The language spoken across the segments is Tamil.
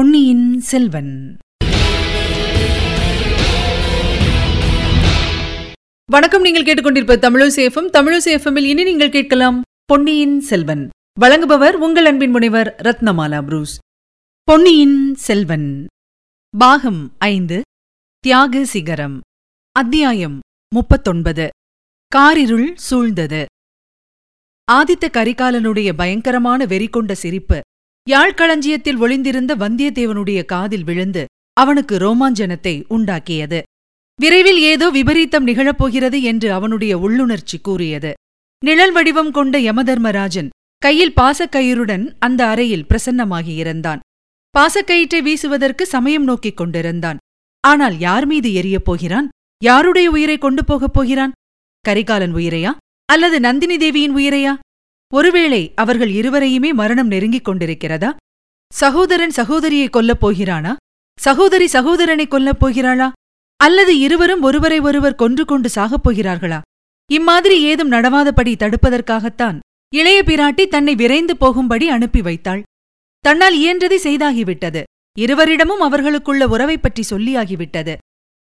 பொன்னியின் செல்வன். வணக்கம் நீங்கள் கேட்டுக்கொண்டிருப்ப தமிழசேஃபம் தமிழசேஃபமில் இனி நீங்கள் கேட்கலாம் பொன்னியின் செல்வன். வழங்குபவர் உங்கள் அன்பின் முனைவர் ரத்னமாலா புரூஸ். பொன்னியின் செல்வன். பாகம் ஐந்து தியாக சிகரம். அத்தியாயம் முப்பத்தொன்பது. காரிருள் சூழ்ந்தது. ஆதித்த கரிகாலனுடைய பயங்கரமான வெறி கொண்ட சிரிப்பு யாழ்களஞ்சியத்தில் ஒளிந்திருந்த வந்தியத்தேவனுடைய காதில் விழுந்து அவனுக்கு ரோமாஞ்சனத்தை உண்டாக்கியது. விரைவில் ஏதோ விபரீதம் நிகழப்போகிறது என்று அவனுடைய உள்ளுணர்ச்சி கூறியது. நிழல் வடிவம் கொண்ட யமதர்மராஜன் கையில் பாசக்கயிறுடன் அந்த அறையில் பிரசன்னமாகியிருந்தான் பாசக்கயிற்றை வீசுவதற்கு சமயம் நோக்கிக் கொண்டிருந்தான். ஆனால் யார் மீது எரியப் போகிறான்? யாருடைய உயிரை கொண்டு போகப் போகிறான்? கரிகாலன் உயிரையா? அல்லது நந்தினி தேவியின் உயிரையா? ஒருவேளை அவர்கள் இருவரையுமே மரணம் நெருங்கிக் கொண்டிருக்கிறதா? சகோதரன் சகோதரியை கொல்லப் போகிறானா? சகோதரி சகோதரனை கொல்லப் போகிறாளா? அல்லது இருவரும் ஒருவரை ஒருவர் கொன்று கொண்டு சாகப் போகிறார்களா? இம்மாதிரி ஏதும் நடவாதபடி தடுப்பதற்காகத்தான் இளைய பிராட்டி தன்னை விரைந்து போகும்படி அனுப்பி வைத்தாள். தன்னால் இயன்றதை செய்தாகிவிட்டது. இருவரிடமும் அவர்களுக்குள்ள உறவைப் பற்றி சொல்லியாகிவிட்டது.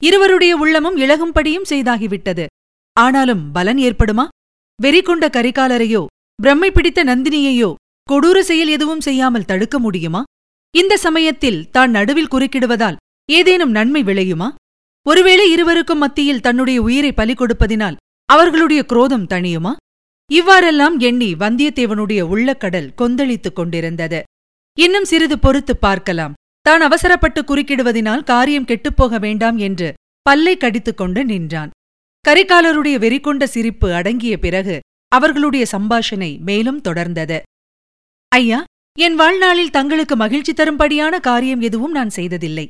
இருவருடைய உள்ளமும் இழகும்படியும் செய்தாகிவிட்டது. ஆனாலும் பலன் ஏற்படுமா? வெறி கொண்ட கரிகாலரையோ பிரம்மை பிடித்த நந்தினியையோ கொடூர செயல் எதுவும் செய்யாமல் தடுக்க முடியுமா? இந்த சமயத்தில் தான் நடுவில் குறுக்கிடுவதால் ஏதேனும் நன்மை விளையுமா? ஒருவேளை இருவருக்கும் மத்தியில் தன்னுடைய உயிரை பலி கொடுப்பதினால் அவர்களுடைய குரோதம் தணியுமா? இவ்வாறெல்லாம் எண்ணி வந்தியத்தேவனுடைய உள்ளக்கடல் கொந்தளித்துக் கொண்டிருந்தது. இன்னும் சிறிது பொறுத்துப் பார்க்கலாம். தான் அவசரப்பட்டு குறுக்கிடுவதினால் காரியம் கெட்டுப்போக வேண்டாம் என்று பல்லை கடித்துக் கொண்டு நின்றான். கரிகாலருடைய வெறிகொண்ட சிரிப்பு அடங்கிய பிறகு அவர்களுடைய சம்பாஷணை மேலும் தொடர்ந்தது. ஐயா என் வாழ்நாளில் தங்களுக்கு மகிழ்ச்சி தரும்படியான காரியம் எதுவும் நான் செய்ததில்லை.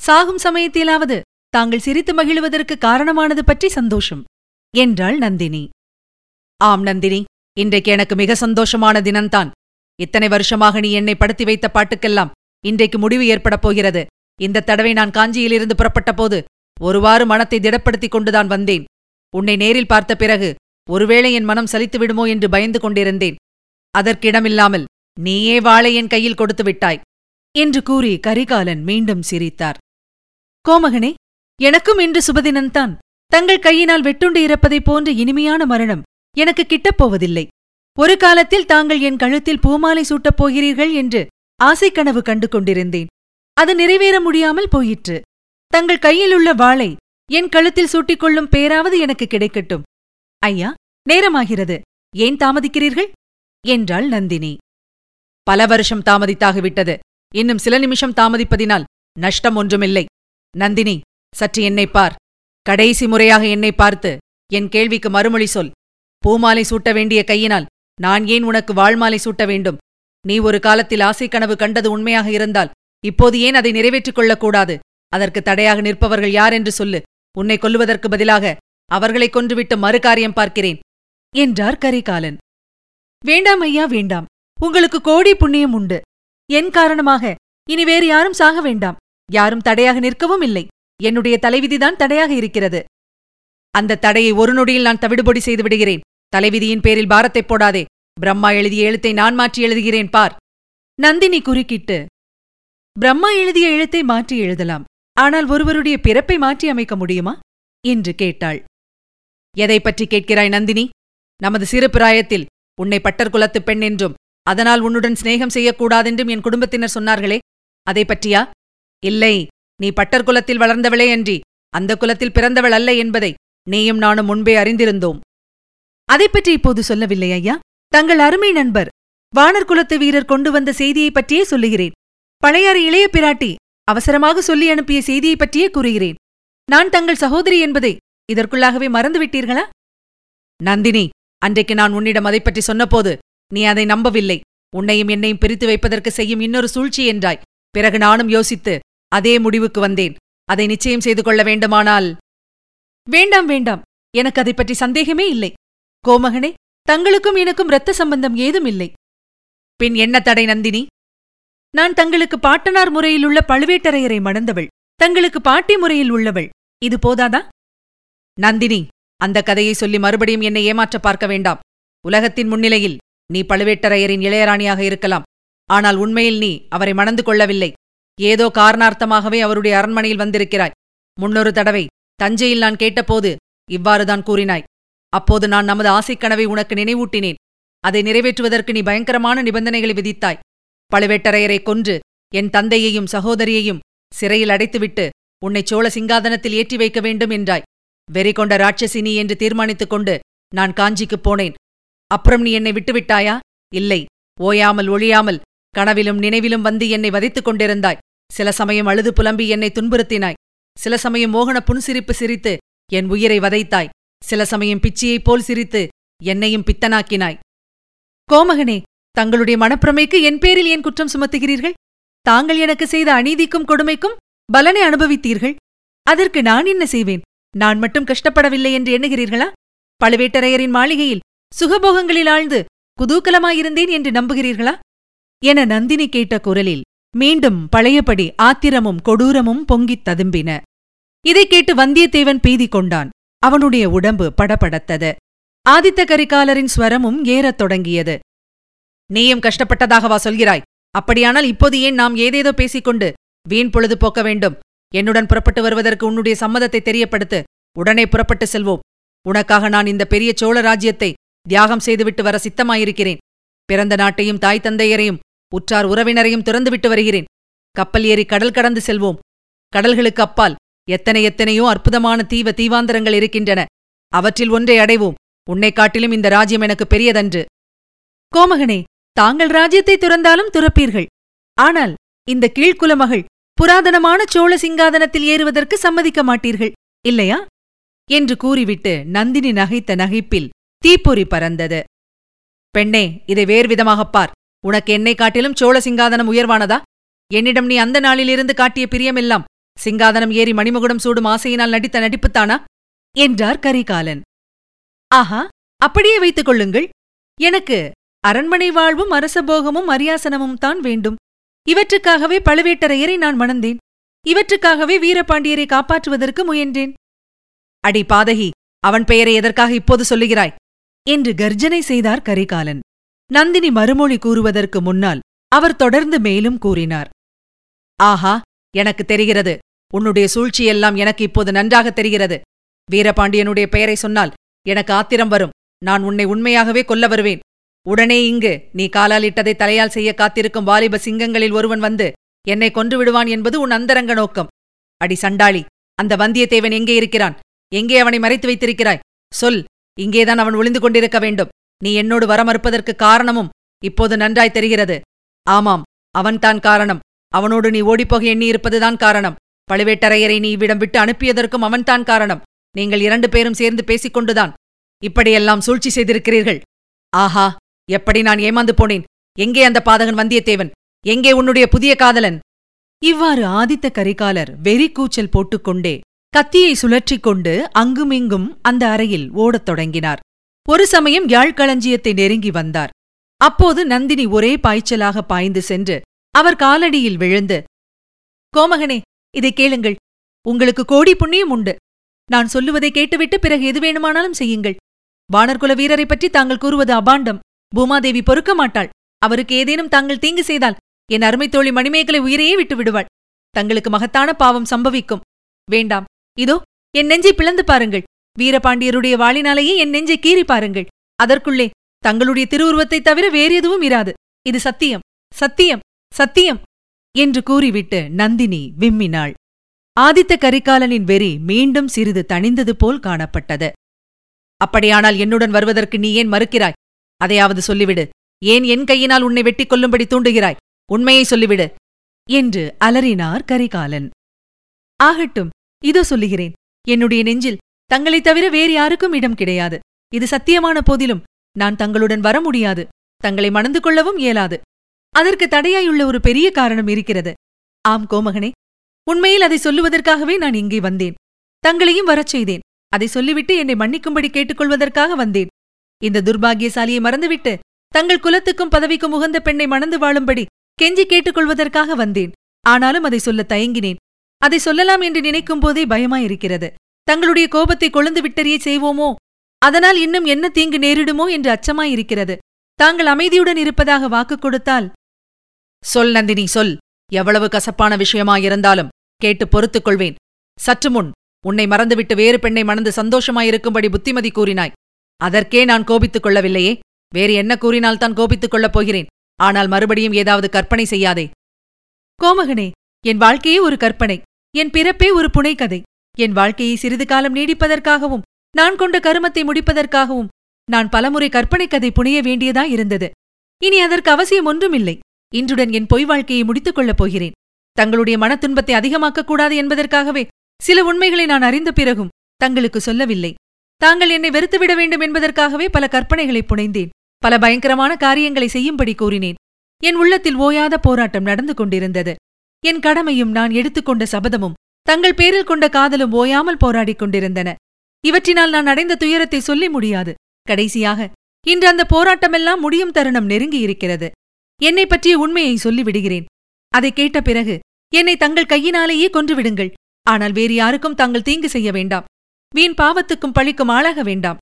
சாகும் சமயத்திலாவது தாங்கள் சிரித்து மகிழ்வதற்கு காரணமானது பற்றி சந்தோஷம் என்றாள் நந்தினி. ஆம் நந்தினி. இன்றைக்கு எனக்கு மிக சந்தோஷமான தினம்தான். இத்தனை வருஷமாக நீ என்னை படுத்தி வைத்த பாட்டுக்கெல்லாம் இன்றைக்கு முடிவு ஏற்படப் போகிறது. இந்த தடவை நான் காஞ்சியிலிருந்து புறப்பட்ட போது ஒருவாறு மனத்தை திடப்படுத்திக் கொண்டுதான் வந்தேன். உன்னை நேரில் பார்த்த பிறகு ஒருவேளை என் மனம் சலித்து விடுமோ என்று பயந்து கொண்டிருந்தேன். அதற்கிடமில்லாமல் நீயே வாளை என் கையில் கொடுத்து விட்டாய் என்று கூறி கரிகாலன் மீண்டும் சிரித்தார். கோமகனே எனக்கும் இன்று சுபதினந்தான் தங்கள் கையினால் வெட்டுண்டு இறப்பதைப் போன்ற இனிமையான மரணம் எனக்கு கிட்டப் போவதில்லை. ஒரு காலத்தில் தாங்கள் என் கழுத்தில் பூமாலை சூட்டப் போகிறீர்கள் என்று ஆசைக்கனவு கண்டு கொண்டிருந்தேன். அது நிறைவேற முடியாமல் போயிற்று. தங்கள் கையிலுள்ள வாளை என் கழுத்தில் சூட்டிக்கொள்ளும் பேராவது எனக்கு கிடைக்கட்டும். ஐயா நேரமாகிறது. ஏன் தாமதிக்கிறீர்கள்? என்றாள் நந்தினி. பல வருஷம் தாமதித்தாகிவிட்டது இன்னும் சில நிமிஷம் தாமதிப்பதினால் நஷ்டம் ஒன்றுமில்லை. நந்தினி சற்று என்னை பார். கடைசி முறையாக என்னை பார்த்து என் கேள்விக்கு மறுமொழி சொல். பூமாலை சூட்ட வேண்டிய கையினால் நான் ஏன் உனக்கு வாழ்மாலை சூட்ட வேண்டும்? நீ ஒரு காலத்தில் ஆசை கனவு கண்டது உண்மையாக இருந்தால் இப்போது ஏன் அதை நிறைவேற்றிக் கொள்ளக்கூடாது? அதற்கு தடையாக நிற்பவர்கள் யார் என்று சொல்லு. உன்னை கொல்லுவதற்கு பதிலாக அவர்களைக் கொன்றுவிட்டு மறு காரியம் பார்க்கிறேன் என்றார் கரிகாலன். வேண்டாம் ஐயா வேண்டாம். உங்களுக்கு கோடி புண்ணியம் உண்டு. என் காரணமாக இனி வேறு யாரும் சாக வேண்டாம். யாரும் தடையாக நிற்கவும் இல்லை. என்னுடைய தலைவிதிதான் தடையாக இருக்கிறது. அந்த தடையை ஒரு நொடியில் நான் தவிடுபொடி செய்து விடுகிறேன். தலைவிதியின் பேரில் பாரத்தைப் போடாதே. பிரம்மா எழுதிய எழுத்தை நான் மாற்றி எழுதுகிறேன் பார். நந்தினி குறுக்கிட்டு பிரம்மா எழுதிய எழுத்தை மாற்றி எழுதலாம். ஆனால் ஒருவருடைய பிறப்பை மாற்றி அமைக்க முடியுமா? என்று கேட்டாள். எதை பற்றி கேட்கிறாய் நந்தினி? நமது சிறு பிராயத்தில் உன்னை பட்டர் குலத்துப் பெண் என்றும் அதனால் உன்னுடன் சிநேகம் செய்யக்கூடாதென்றும் என் குடும்பத்தினர் சொன்னார்களே. அதை பற்றியா? இல்லை நீ பட்டர் குலத்தில் வளர்ந்தவளே அன்றி அந்த குலத்தில் பிறந்தவள் அல்ல என்பதை நீயும் நானும் முன்பே அறிந்திருந்தோம். அதை பற்றி இப்போது சொல்லவில்லை ஐயா. தங்கள் அருமை நண்பர் வானர் குலத்து வீரர் கொண்டு வந்த செய்தியைப் பற்றியே சொல்லுகிறேன். பழையாறு இளைய பிராட்டி அவசரமாக சொல்லி அனுப்பிய செய்தியைப் பற்றியே கூறுகிறேன். நான் தங்கள் சகோதரி என்பதை இதற்குள்ளாகவே மறந்துவிட்டீர்களா நந்தினி அன்றைக்கு நான் உன்னிடம் அதைப் பற்றி சொன்னபோது நீ அதை நம்பவில்லை. உன்னையும் என்னையும் பிரித்து வைப்பதற்கு செய்யும் இன்னொரு சூழ்ச்சி என்றாய். பிறகு நானும் யோசித்து அதே முடிவுக்கு வந்தேன். அதை நிச்சயம் செய்து கொள்ள வேண்டுமானால். வேண்டாம் வேண்டாம். எனக்கு அதை பற்றி சந்தேகமே இல்லை. கோமகனே தங்களுக்கும் எனக்கும் இரத்த சம்பந்தம் ஏதும் இல்லை. பின் என்ன தடை நந்தினி? நான் தங்களுக்கு பாட்டனார் முறையிலுள்ள பழுவேட்டரையரை மணந்தவள். தங்களுக்கு பாட்டி முறையில் உள்ளவள். இது போதாதா? நந்தினி அந்த கதையை சொல்லி மறுபடியும் என்னை ஏமாற்ற பார்க்க வேண்டாம். உலகத்தின் முன்னிலையில் நீ பழுவேட்டரையரின் இளையராணியாக இருக்கலாம். ஆனால் உண்மையில் நீ அவரை மணந்து கொள்ளவில்லை. ஏதோ காரணார்த்தமாகவே அவருடைய அரண்மனையில் வந்திருக்கிறாய். முன்னொரு தடவை தஞ்சையில் நான் கேட்டபோது இவ்வாறுதான் கூறினாய். அப்போது நான் நமது ஆசைக் கனவை உனக்கு நினைவூட்டினேன். அதை நிறைவேற்றுவதற்கு நீ பயங்கரமான நிபந்தனைகளை விதித்தாய். பழுவேட்டரையரை கொன்று என் தந்தையையும் சகோதரியையும் சிறையில் அடைத்துவிட்டு உன்னை சோழ சிங்காதனத்தில் ஏற்றி வைக்க வேண்டும் என்றாய். வெறி கொண்ட ராட்சசினி என்று தீர்மானித்துக் கொண்டு நான் காஞ்சிக்குப் போனேன். அப்புறம் நீ என்னை விட்டுவிட்டாயா? இல்லை. ஓயாமல் ஒழியாமல் கனவிலும் நினைவிலும் வந்து என்னை வதைத்துக் கொண்டிருந்தாய். சில சமயம் அழுது புலம்பி என்னை துன்புறுத்தினாய். சில சமயம் மோகன புன்சிரிப்பு சிரித்து என் உயிரை வதைத்தாய். சில சமயம் பிச்சியைப் போல் சிரித்து என்னையும் பித்தனாக்கினாய். கோமகனே தங்களுடைய மனப்பிரமைக்கு என் பேரில் ஏன் குற்றம் சுமத்துகிறீர்கள்? தாங்கள் எனக்கு செய்த அநீதிக்கும் கொடுமைக்கும் பலனை அனுபவித்தீர்கள். அதற்கு நான் என்ன செய்வேன்? நான் மட்டும் கஷ்டப்படவில்லை என்று எண்ணுகிறீர்களா? பழுவேட்டரையரின் மாளிகையில் சுகபோகங்களில் ஆழ்ந்து குதூகலமாயிருந்தேன் என்று நம்புகிறீர்களா? என நந்தினி கேட்ட குரலில் மீண்டும் பழையபடி ஆத்திரமும் கொடூரமும் பொங்கித் ததும்பின. இதைக் கேட்டு வந்தியத்தேவன் பீதி கொண்டான். அவனுடைய உடம்பு படபடத்தது. ஆதித்த கரிகாலரின் ஸ்வரமும் ஏறத் தொடங்கியது. நீயும் கஷ்டப்பட்டதாகவா சொல்கிறாய்? அப்படியானால் இப்போது ஏன் நாம் ஏதேதோ பேசிக்கொண்டு வீண் பொழுது போக்க வேண்டும்? என்னுடன் புறப்பட்டு வருவதற்கு உன்னுடைய சம்மதத்தை தெரியப்படுத்து. உடனே புறப்பட்டு செல்வோம். உனக்காக நான் இந்த பெரிய சோழ ராஜ்யத்தை தியாகம் செய்துவிட்டு வர சித்தமாயிருக்கிறேன். பிறந்த நாட்டையும் தாய் தந்தையரையும் உற்றார் உறவினரையும் துறந்துவிட்டு வருகிறேன். கப்பல் ஏறி கடல் கடந்து செல்வோம். கடல்களுக்கு அப்பால் எத்தனை எத்தனையோ அற்புதமான தீவ தீவாந்தரங்கள் இருக்கின்றன. அவற்றில் ஒன்றை அடைவோம். உன்னை காட்டிலும் இந்த ராஜ்யம் எனக்கு பெரியதன்று. கோமகனே தாங்கள் ராஜ்யத்தை துறந்தாலும் துறப்பீர்கள். ஆனால் இந்த கீழ்க்குலமகள் புராதனமான சோழ சிங்காதனத்தில் ஏறுவதற்கு சம்மதிக்க மாட்டீர்கள் இல்லையா? என்று கூறிவிட்டு நந்தினி நகைத்த நகைப்பில் தீப்பொறி பறந்தது. பெண்ணே இதை வேறுவிதமாகப் பார். உனக்கு என்னை காட்டிலும் சோழ சிங்காதனம் உயர்வானதா? என்னிடம் நீ அந்த நாளிலிருந்து காட்டிய பிரியமெல்லாம் சிங்காதனம் ஏறி மணிமுகுடம் சூடும் ஆசையினால் நடித்த நடிப்புத்தானா? என்றார் கரிகாலன். ஆஹா அப்படியே வைத்துக் கொள்ளுங்கள். எனக்கு அரண்மனை வாழ்வும் அரசபோகமும் அரியாசனமும் தான் வேண்டும். இவற்றுக்காகவே பழுவேட்டரையரை நான் மணந்தேன். இவற்றுக்காகவே வீரபாண்டியரை காப்பாற்றுவதற்கு முயன்றேன். அடி பாதகி அவன் பெயரை எதற்காக இப்போது சொல்லுகிறாய்? என்று கர்ஜனை செய்தார் கரிகாலன். நந்தினி மறுமொழி கூறுவதற்கு முன்னால் அவர் தொடர்ந்து மேலும் கூறினார். ஆஹா எனக்கு தெரிகிறது. உன்னுடைய சூழ்ச்சியெல்லாம் எனக்கு இப்போது நன்றாக தெரிகிறது. வீரபாண்டியனுடைய பெயரை சொன்னால் எனக்கு ஆத்திரம் வரும். நான் உன்னை உண்மையாகவே கொல்ல வருவேன். உடனே இங்கு நீ காலால் இட்டதை தலையால் செய்ய காத்திருக்கும் வாலிப சிங்கங்களில் ஒருவன் வந்து என்னை கொன்று விடுவான் என்பது உன் அந்தரங்க நோக்கம். அடி சண்டாளி அந்த வந்தியத்தேவன் எங்கே இருக்கிறான்? எங்கே அவனை மறைத்து வைத்திருக்கிறாய்? சொல் இங்கேதான் அவன் ஒளிந்து கொண்டிருக்க வேண்டும். நீ என்னோடு வர மறுப்பதற்கு காரணமும் இப்போது நன்றாய் தெரிகிறது. ஆமாம் அவன்தான் காரணம். அவனோடு நீ ஓடிப்போக எண்ணியிருப்பதுதான் காரணம். பழுவேட்டரையரை நீ இவ்விடம் விட்டு அனுப்பியதற்கும் அவன்தான் காரணம். நீங்கள் இரண்டு பேரும் சேர்ந்து பேசிக்கொண்டுதான் இப்படியெல்லாம் சூழ்ச்சி செய்திருக்கிறீர்கள். ஆஹா எப்படி நான் ஏமாந்து போனேன்? எங்கே அந்த பாதகன் வந்தியத்தேவன்? எங்கே உன்னுடைய புதிய காதலன்? இவ்வாறு ஆதித்த கரிகாலர் வெறி கூச்சல் போட்டுக்கொண்டே கத்தியை சுழற்றிக் கொண்டு அங்குமிங்கும் அந்த அறையில் ஓடத் தொடங்கினார். ஒரு சமயம் யாழ்களஞ்சியத்தை நெருங்கி வந்தார். அப்போது நந்தினி ஒரே பாய்ச்சலாக பாய்ந்து சென்று அவர் காலடியில் விழுந்து கோமகனே இதை கேளுங்கள். உங்களுக்கு கோடி புண்ணியம் உண்டு. நான் சொல்லுவதை கேட்டுவிட்டு பிறகு எது வேணுமானாலும் செய்யுங்கள். வானர்குல வீரரை பற்றி தாங்கள் கூறுவது அபாண்டம். பூமாதேவி பொறுக்க மாட்டாள். அவருக்கு ஏதேனும் தாங்கள் தீங்கு செய்தால் என் அருமை தோழி மணிமேகலை உயிரையே விட்டு விடுவாள் தங்களுக்கு மகத்தான பாவம் சம்பவிக்கும். வேண்டாம். இதோ என் நெஞ்சை பிளந்து பாருங்கள். வீரபாண்டியருடைய வாளினாலேயே என் நெஞ்சை கீறி பாருங்கள். அதற்குள்ளே தங்களுடைய திருவுருவத்தைத் தவிர வேறு எதுவும் இராது. இது சத்தியம். சத்தியம். சத்தியம். என்று கூறிவிட்டு நந்தினி விம்மினாள். ஆதித்த கரிகாலனின் வெறி மீண்டும் சிறிது தணிந்தது போல் காணப்பட்டது. அப்படியானால் என்னுடன் வருவதற்கு நீ ஏன் மறுக்கிறாய்? அதையாவது சொல்லிவிடு. ஏன் என் கையினால் உன்னை வெட்டிக் கொள்ளும்படி தூண்டுகிறாய்? உண்மையை சொல்லிவிடு. என்று அலறினார் கரிகாலன். ஆகட்டும் இதோ சொல்லுகிறேன். என்னுடைய நெஞ்சில் தங்களைத் தவிர வேறு யாருக்கும் இடம் கிடையாது. இது சத்தியமான போதிலும் நான் தங்களுடன் வர முடியாது. தங்களை மணந்து கொள்ளவும் இயலாது. அதற்கு தடையாயுள்ள ஒரு பெரிய காரணம் இருக்கிறது. ஆம் கோமகனே. உண்மையில் அதை சொல்லுவதற்காகவே நான் இங்கே வந்தேன். தங்களையும் வரச் செய்தேன். அதை சொல்லிவிட்டு என்னை மன்னிக்கும்படி கேட்டுக்கொள்வதற்காக வந்தேன். இந்த துர்பாகியசாலியை மறந்துவிட்டு தங்கள் குலத்துக்கும் பதவிக்கும் உகந்த பெண்ணை மணந்து வாழும்படி கெஞ்சி கேட்டுக்கொள்வதற்காக வந்தேன். ஆனாலும் அதை சொல்ல தயங்கினேன். அதை சொல்லலாம் என்று நினைக்கும் போதே பயமாயிருக்கிறது. தங்களுடைய கோபத்தை கொழுந்து விட்டறியே செய்வோமோ? அதனால் இன்னும் என்ன தீங்கு நேரிடுமோ என்று அச்சமாயிருக்கிறது. தாங்கள் அமைதியுடன் இருப்பதாக வாக்கு கொடுத்தால்? சொல் நந்தினி சொல். எவ்வளவு கசப்பான விஷயமாயிருந்தாலும் கேட்டு பொறுத்துக் கொள்வேன். சற்று முன் உன்னை மறந்துவிட்டு வேறு பெண்ணை மணந்து சந்தோஷமாயிருக்கும்படி புத்திமதி கூறினாய். அதற்கே நான் கோபித்துக் கொள்ளவில்லையே. வேறு என்ன கூறினால்தான் கோபித்துக் கொள்ளப் போகிறேன்? ஆனால் மறுபடியும் ஏதாவது கற்பனை செய்யாதே. கோமகனே என் வாழ்க்கையே ஒரு கற்பனை. என் பிறப்பே ஒரு புனைக்கதை என் வாழ்க்கையை சிறிது காலம் நீடிப்பதற்காகவும் நான் கொண்ட கருமத்தை முடிப்பதற்காகவும் நான் பலமுறை கற்பனை கதை புனைய வேண்டியதா இருந்தது. இனி அதற்கு அவசியம் ஒன்றுமில்லை. இன்றுடன் என் பொய் வாழ்க்கையை முடித்துக் கொள்ளப் போகிறேன். தங்களுடைய மனத்துன்பத்தை அதிகமாக்கக் கூடாது என்பதற்காகவே சில உண்மைகளை நான் அறிந்த பிறகும் தங்களுக்கு சொல்லவில்லை. தாங்கள் என்னை வெறுத்துவிட வேண்டும் என்பதற்காகவே பல கற்பனைகளை புனைந்தேன். பல பயங்கரமான காரியங்களை செய்யும்படி கூறினேன். என் உள்ளத்தில் ஓயாத போராட்டம் நடந்து கொண்டிருந்தது. என் கடமையும் நான் எடுத்துக்கொண்ட சபதமும் தங்கள் பேரில் கொண்ட காதலும் ஓயாமல் போராடிக் கொண்டிருந்தன. இவற்றினால் நான் அடைந்த துயரத்தை சொல்லி முடியாது. கடைசியாக இன்று அந்த போராட்டமெல்லாம் முடியும் தருணம் நெருங்கியிருக்கிறது என்னை பற்றிய உண்மையை சொல்லிவிடுகிறேன். அதை கேட்ட பிறகு என்னை தங்கள் கையினாலேயே கொன்றுவிடுங்கள். ஆனால் வேறு யாருக்கும் தாங்கள் தீங்கு செய்ய வேண்டாம். வீண் பாவத்துக்கும் பழிக்கும் ஆளாக வேண்டாம்.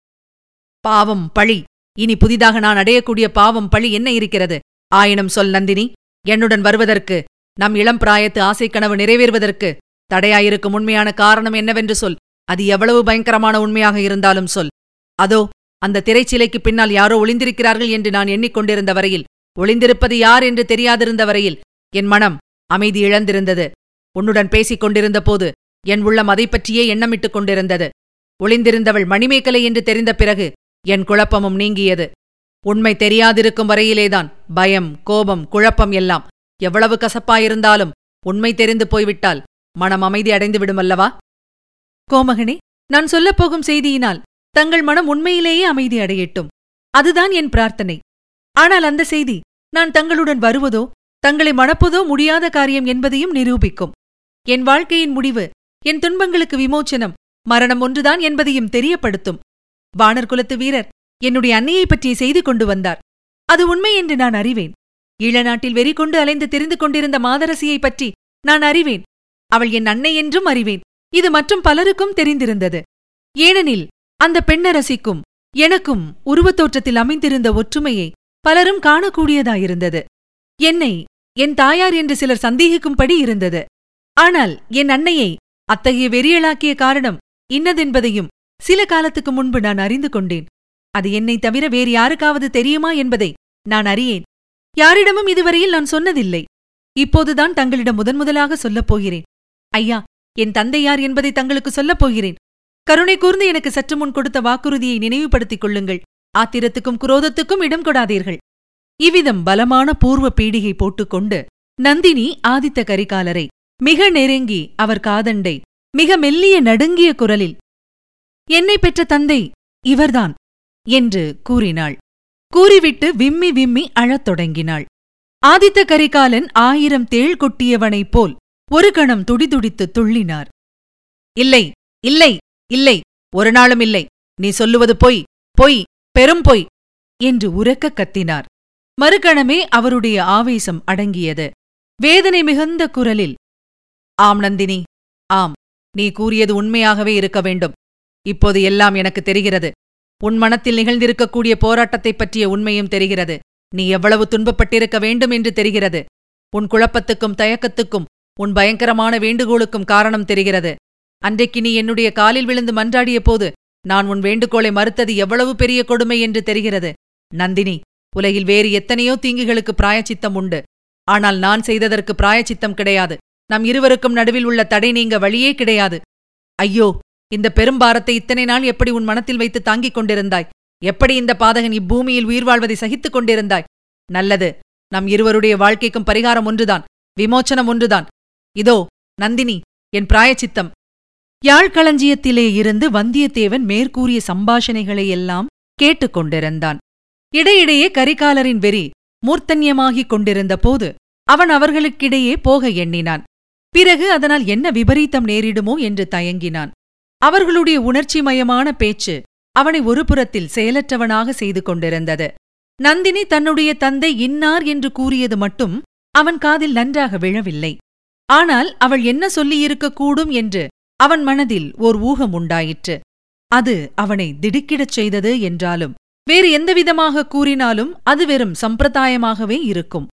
பாவம் பழி. இனி புதிதாக நான் அடையக்கூடிய பாவம் பழி என்ன இருக்கிறது? ஆயினும் சொல் நந்தினி என்னுடன் வருவதற்கு நம் இளம் பிராயத்து ஆசை கனவு நிறைவேறுவதற்கு தடையாயிருக்கும் உண்மையான காரணம் என்னவென்று சொல். அது எவ்வளவு பயங்கரமான உண்மையாக இருந்தாலும் சொல். அதோ அந்த திரைச்சிலைக்கு பின்னால் யாரோ ஒளிந்திருக்கிறார்கள் என்று நான் எண்ணிக்கொண்டிருந்த வரையில் ஒளிந்திருப்பது யார் என்று தெரியாதிருந்த வரையில் என் மனம் அமைதி இழந்திருந்தது. உன்னுடன் பேசிக் கொண்டிருந்த போது என் உள்ளம் அதை பற்றியே எண்ணமிட்டுக் கொண்டிருந்தது. ஒளிந்திருந்தவள் மணிமேகலை என்று தெரிந்த பிறகு என் குழப்பமும் நீங்கியது. உண்மை தெரியாதிருக்கும் வரையிலேதான் பயம் கோபம் குழப்பம் எல்லாம் எவ்வளவு கசப்பாயிருந்தாலும் உண்மை தெரிந்து போய்விட்டால் மனம் அமைதி அடைந்து விடுமல்லவா? கோமகனே நான் சொல்லப்போகும் செய்தியினால் தங்கள் மனம் உண்மையிலேயே அமைதி அடையட்டும். அதுதான் என் பிரார்த்தனை. ஆனால் அந்த செய்தி நான் தங்களுடன் வருவதோ தங்களை மணப்பதோ முடியாத காரியம் என்பதையும் நிரூபிக்கும். என் வாழ்க்கையின் முடிவு என் துன்பங்களுக்கு விமோச்சனம். மரணம் ஒன்றுதான் என்பதையும் தெரியப்படுத்தும். வானர் குலத்து வீரர் என்னுடைய அன்னையை பற்றிய செய்தி கொண்டு வந்தார். அது உண்மை என்று நான் அறிவேன். ஈழநாட்டில் வெறி கொண்டு அலைந்து தெரிந்து கொண்டிருந்த மாதரசியைப் பற்றி நான் அறிவேன். அவள் என் அன்னை என்றும் அறிவேன். இது மற்றும் பலருக்கும் தெரிந்திருந்தது. ஏனெனில் அந்த பெண்ணரசிக்கும் எனக்கும் உருவத் தோற்றத்தில் அமைந்திருந்த ஒற்றுமையை பலரும் காணக்கூடியதாயிருந்தது. என்னை என் தாயார் என்று சிலர் சந்தேகிக்கும்படி இருந்தது. ஆனால் என் அன்னையை அத்தகைய வெறியலாக்கிய காரணம் இன்னதென்பதையும் சில காலத்துக்கு முன்பு நான் அறிந்து கொண்டேன். அது என்னை தவிர வேறு யாருக்காவது தெரியுமா என்பதை நான் அறியேன். யாரிடமும் இதுவரையில் நான் சொன்னதில்லை. இப்போதுதான் தங்களிடம் முதன் முதலாக சொல்லப் போகிறேன். ஐயா என் தந்தை யார் என்பதை தங்களுக்கு சொல்லப் போகிறேன். கருணை கூர்ந்து எனக்கு சற்று முன் கொடுத்த வாக்குறுதியை நினைவுபடுத்திக் கொள்ளுங்கள். ஆத்திரத்துக்கும் குரோதத்துக்கும் இடம் கொடாதீர்கள். இவ்விதம் பலமான பூர்வ பீடிகை போட்டுக்கொண்டு நந்தினி ஆதித்த கரிகாலரை மிக நெருங்கி அவர் காதண்டை மிக மெல்லிய நடுங்கிய குரலில் என்னை பெற்ற தந்தை இவர்தான் என்று கூறினாள். கூறிவிட்டு விம்மி விம்மி அழத் தொடங்கினாள். ஆதித்த கரிகாலன் ஆயிரம் தேள் கொட்டியவனைப் போல் ஒரு கணம் துடிதுடித்து துள்ளினார். இல்லை இல்லை இல்லை ஒரு நாளும் இல்லை. நீ சொல்லுவது பொய் பொய் பெரும் பொய் என்று உரக்க கத்தினார். மறுகணமே அவருடைய ஆவேசம் அடங்கியது. வேதனை மிகுந்த குரலில் ஆம் நந்தினி. ஆம் நீ கூறியது உண்மையாகவே இருக்க வேண்டும். இப்போது எல்லாம் எனக்கு தெரிகிறது. உன் மனத்தில் நிகழ்ந்திருக்கக்கூடிய போராட்டத்தைப் பற்றிய உண்மையும் தெரிகிறது. நீ எவ்வளவு துன்பப்பட்டிருக்க வேண்டும் என்று தெரிகிறது. உன் குழப்பத்துக்கும் தயக்கத்துக்கும் உன் பயங்கரமான வேண்டுகோளுக்கும் காரணம் தெரிகிறது. அன்றைக்கு நீ என்னுடைய காலில் விழுந்து மன்றாடிய போது நான் உன் வேண்டுகோளை மறுத்தது எவ்வளவு பெரிய கொடுமை என்று தெரிகிறது. நந்தினி உலகில் வேறு எத்தனையோ தீங்குகளுக்கு பிராயச்சித்தம் உண்டு. ஆனால் நான் செய்ததற்கு பிராயச்சித்தம் கிடையாது. நம் இருவருக்கும் நடுவில் உள்ள தடை நீங்க வழியே கிடையாது. ஐயோ இந்த பெரும்பாரத்தை இத்தனை நாள் எப்படி உன் மனத்தில் வைத்து தாங்கிக் கொண்டிருந்தாய்? எப்படி இந்த பாதகன் இப்பூமியில் உயிர் வாழ்வதை சகித்துக் கொண்டிருந்தாய்? நல்லது நம் இருவருடைய வாழ்க்கைக்கும் பரிகாரம் ஒன்றுதான் விமோச்சனம் ஒன்றுதான். இதோ நந்தினி என் பிராயச்சித்தம். யாழ்களஞ்சியத்திலே இருந்து வந்தியத்தேவன் மேற்கூறிய சம்பாஷணைகளையெல்லாம் கேட்டுக்கொண்டிருந்தான் இடையிடையே கரிகாலரின் வெறி மூர்த்தன்யமாகிக் கொண்டிருந்த போது அவன் அவர்களுக்கிடையே போக எண்ணினான். பிறகு அதனால் என்ன விபரீதம் நேரிடுமோ என்று தயங்கினான். அவர்களுடைய உணர்ச்சிமயமான பேச்சு அவனை ஒரு புறத்தில் செயலற்றவனாக செய்து கொண்டிருந்தது. நந்தினி தன்னுடைய தந்தை இன்னார் என்று கூறியது மட்டும் அவன் காதில் நன்றாக விழவில்லை. ஆனால் அவள் என்ன சொல்லியிருக்கக்கூடும் என்று அவன் மனதில் ஓர் ஊகம் உண்டாயிற்று. அது அவனை திடுக்கிடச் செய்தது என்றாலும் வேறு எந்தவிதமாக கூறினாலும் அது வெறும் சம்பிரதாயமாகவே இருக்கும்.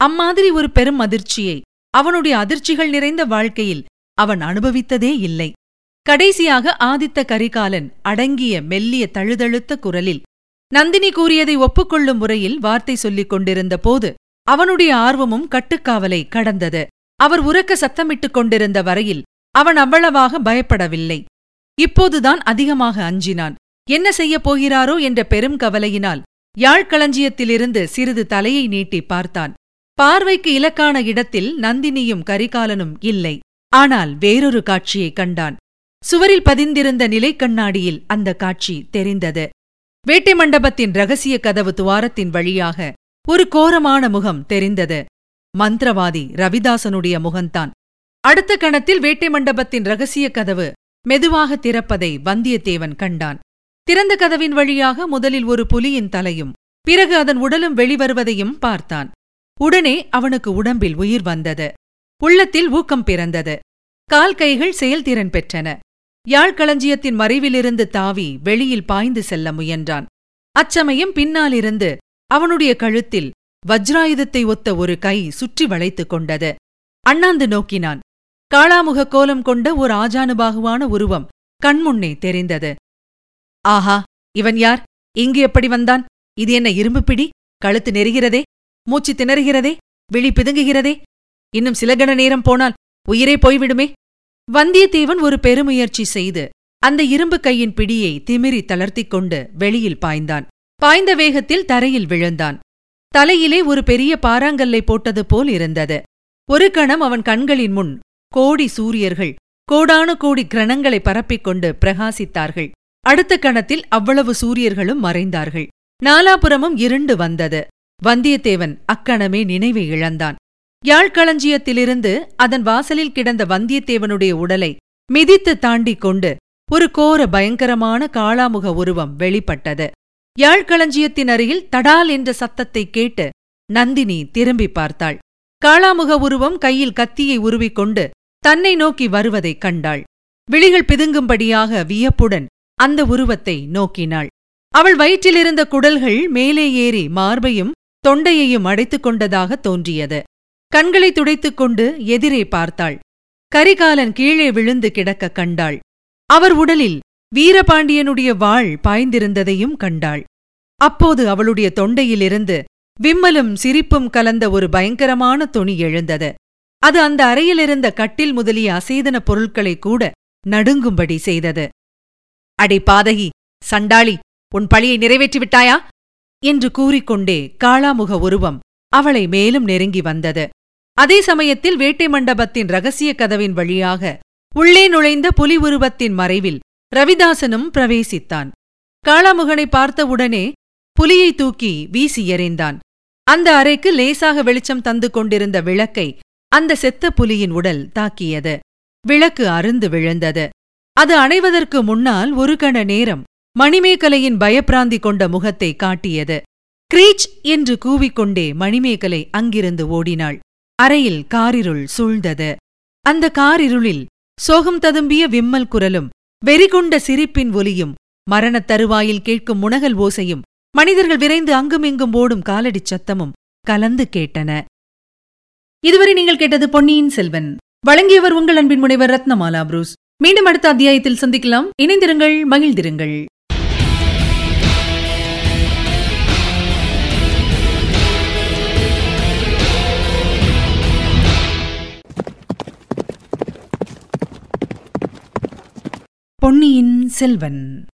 அம்மாதிரி ஒரு பெரும் அதிர்ச்சியை அவனுடைய அதிர்ச்சிகள் நிறைந்த வாழ்க்கையில் அவன் அனுபவித்ததே இல்லை. கடைசியாக ஆதித்த கரிகாலன் அடங்கிய மெல்லிய தழுதழுத்த குரலில் நந்தினி கூறியதை ஒப்புக்கொள்ளும் முறையில் வார்த்தை சொல்லிக் கொண்டிருந்த போது அவனுடைய ஆர்வமும் கட்டுக்காவலை கடந்தது. அவர் உறக்க சத்தமிட்டுக் கொண்டிருந்த வரையில் அவன் அவ்வளவாக பயப்படவில்லை. இப்போதுதான் அதிகமாக அஞ்சினான். என்ன செய்யப் போகிறாரோ? என்ற பெரும் கவலையினால் யாழ்களஞ்சியத்திலிருந்து சிறிது தலையை நீட்டி பார்த்தான். பார்வைக்கு இலக்கான இடத்தில் நந்தினியும் கரிகாலனும் இல்லை. ஆனால் வேறொரு காட்சியைக் கண்டான். சுவரில் பதிந்திருந்த நிலைக்கண்ணாடியில் அந்த காட்சி தெரிந்தது. வேட்டை மண்டபத்தின் ரகசிய கதவு துவாரத்தின் வழியாக ஒரு கோரமான முகம் தெரிந்தது. மந்திரவாதி ரவிதாசனுடைய முகந்தான் அடுத்த கணத்தில் வேட்டை மண்டபத்தின் ரகசிய கதவு மெதுவாக திறப்பதை வந்தியத்தேவன் கண்டான். திறந்த கதவின் வழியாக முதலில் ஒரு புலியின் தலையும் பிறகு அதன் உடலும் வெளிவருவதையும் பார்த்தான். உடனே அவனுக்கு உடம்பில் உயிர் வந்தது. உள்ளத்தில் ஊக்கம் பிறந்தது. கால் கைகள் செயல்திறன் பெற்றன. யாழ்களஞ்சியத்தின் மறைவிலிருந்து தாவி வெளியில் பாய்ந்து செல்ல முயன்றான். அச்சமயம் பின்னாலிருந்து அவனுடைய கழுத்தில் வஜ்ராயுதத்தை ஒத்த ஒரு கை சுற்றி வளைத்துக் கொண்டது. அண்ணாந்து நோக்கினான். காளாமுக கோலம் கொண்ட ஒரு ஆஜானுபாகுவான உருவம் கண்முன்னே தெரிந்தது. ஆஹா இவன் யார்? இங்கு எப்படி வந்தான்? இது என்ன இரும்பு பிடி கழுத்து நெருகிறதே? மூச்சு திணறுகிறதே? விழி பிதுங்குகிறதே? இன்னும் சில கண நேரம் போனால் உயிரே போய்விடுமே? வந்தியத்தேவன் ஒரு பெருமுயற்சி செய்து அந்த இரும்பு கையின் பிடியை திமிரி தளர்த்திக் கொண்டு வெளியில் பாய்ந்தான். பாய்ந்த வேகத்தில் தரையில் விழுந்தான். தலையிலே ஒரு பெரிய பாறாங்கல்லை போட்டது போல் இருந்தது. ஒரு கணம் அவன் கண்களின் முன் கோடி சூரியர்கள் கோடானு கோடி கிரணங்களை பரப்பிக் கொண்டு பிரகாசித்தார்கள். அடுத்த கணத்தில் அவ்வளவு சூரியர்களும் மறைந்தார்கள். நாலாபுரமும் இருண்டு வந்தது. வந்தியத்தேவன் அக்கணமே நினைவை இழந்தான். யாழ்களஞ்சியத்திலிருந்து அதன் வாசலில் கிடந்த வந்தியத்தேவனுடைய உடலை மிதித்து தாண்டிக் கொண்டு ஒரு கோர பயங்கரமான காளாமுக உருவம் வெளிப்பட்டது. யாழ்களஞ்சியத்தின் அருகில் தடால் என்ற சத்தத்தை கேட்டு நந்தினி திரும்பி பார்த்தாள். காளாமுக உருவம் கையில் கத்தியை உருவிக்கொண்டு தன்னை நோக்கி வருவதைக் கண்டாள். விழிகள் பிதுங்கும்படியாக வியப்புடன் அந்த உருவத்தை நோக்கினாள். அவள் வயிற்றிலிருந்த குடல்கள் மேலே ஏறி மார்பையும் தொண்டையையும் அடைத்துக் கொண்டதாக தோன்றியது. கண்களை துடைத்துக் கொண்டு எதிரே பார்த்தாள். கரிகாலன் கீழே விழுந்து கிடக்க கண்டாள். அவர் உடலில் வீரபாண்டியனுடைய வாள் பாய்ந்திருந்ததையும் கண்டாள். அப்போது அவளுடைய தொண்டையிலிருந்து விம்மலும் சிரிப்பும் கலந்த ஒரு பயங்கரமான தொனி எழுந்தது. அது அந்த அறையிலிருந்த கட்டில் முதலிய அசேதன பொருட்களை கூட நடுங்கும்படி செய்தது. அடே பாதகி சண்டாளி உன் பழியை நிறைவேற்றிவிட்டாயா? என்று கூறிக்கொண்டே காளாமுக உருவம் அவளை மேலும் நெருங்கி வந்தது. அதே சமயத்தில் வேட்டை மண்டபத்தின் ரகசிய கதவின் வழியாக உள்ளே நுழைந்த புலி உருவத்தின் மறைவில் ரவிதாசனும் பிரவேசித்தான். காளாமுகனை பார்த்தவுடனே புலியை தூக்கி வீசி எறிந்தான். அந்த அறைக்கு லேசாக வெளிச்சம் தந்து கொண்டிருந்த விளக்கை அந்த செத்த புலியின் உடல் தாக்கியது. விளக்கு அருந்து விழுந்தது. அது அணைவதற்கு முன்னால் ஒரு கண நேரம் மணிமேகலையின் பயப்பிராந்தி கொண்ட முகத்தை காட்டியது. கிரீச் என்று கூவிக்கொண்டே மணிமேகலை அங்கிருந்து ஓடினாள். அறையில் காரிருள் சூழ்ந்தது. அந்த காரிருளில் சோகம் ததும்பிய விம்மல் குரலும் வெறிகொண்ட சிரிப்பின் ஒலியும் மரணத் தருவாயில் கேட்கும் முனகல் ஓசையும் மனிதர்கள் விரைந்து அங்குமிங்கும் ஓடும் காலடிச் சத்தமும் கலந்து கேட்டன. இதுவரை நீங்கள் கேட்டது பொன்னியின் செல்வன். வழங்கியவர் உங்கள் அன்பின் முனைவர் ரத்னமாலா புரூஸ். மீண்டும் அடுத்த அத்தியாயத்தில் சந்திக்கலாம். இணைந்திருங்கள் மகிழ்ந்திருங்கள். பொன்னியின் செல்வன்.